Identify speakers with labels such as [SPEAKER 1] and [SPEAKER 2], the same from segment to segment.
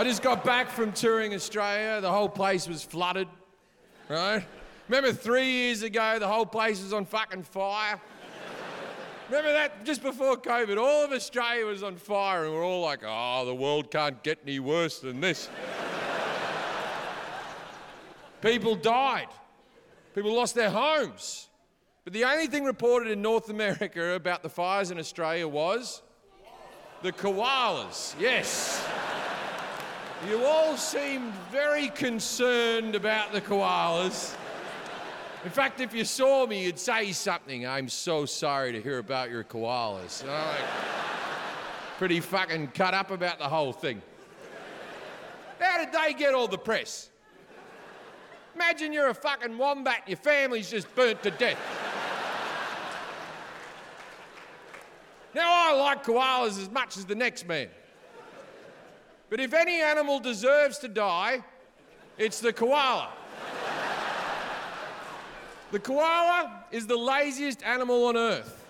[SPEAKER 1] I just got back from touring Australia. The whole place was flooded, right? Remember three years ago, the whole place was on fucking fire? Remember that just before COVID, all of Australia was on fire, and we're all like, oh, the world can't get any worse than this. People died, people lost their homes. But the only thing reported in North America about the fires in Australia was the koalas. Yes. You all seemed very concerned about the koalas. In fact, if you saw me, you'd say something. I'm so sorry to hear about your koalas. Know, like, pretty fucking cut up about the whole thing. How did they get all the press? Imagine you're a fucking wombat and your family's just burnt to death. now, I like koalas as much as the next man. But if any animal deserves to die, it's the koala. The koala is the laziest animal on earth.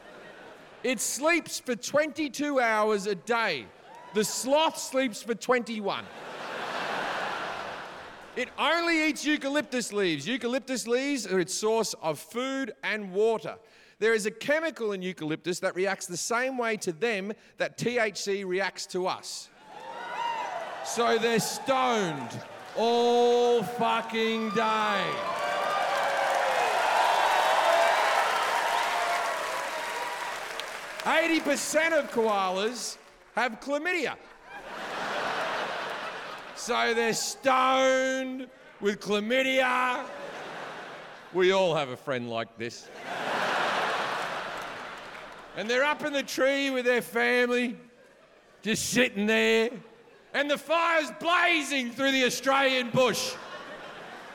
[SPEAKER 1] It sleeps for 22 hours a day. The sloth sleeps for 21. It only eats eucalyptus leaves. Eucalyptus leaves are its source of food and water. There is a chemical in eucalyptus that reacts the same way to them that THC reacts to us. So they're stoned all fucking day. Eighty percent of koalas have chlamydia. So they're stoned with chlamydia. We all have a friend like this. And they're up in the tree with their family, just sitting there, and the fire's blazing through the Australian bush.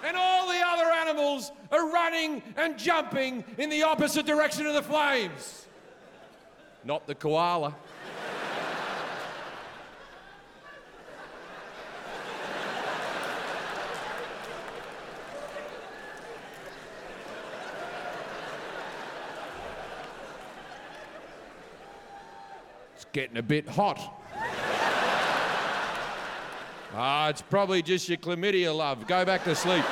[SPEAKER 1] And all the other animals are running and jumping in the opposite direction of the flames. Not the koala. It's getting a bit hot. Ah, it's probably just your chlamydia, love. Go back to sleep.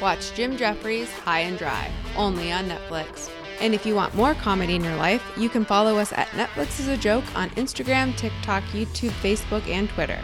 [SPEAKER 2] Watch Jim Jefferies High and Dry, only on Netflix. And if you want more comedy in your life, you can follow us at Netflix is a Joke on Instagram, TikTok, YouTube, Facebook, and Twitter.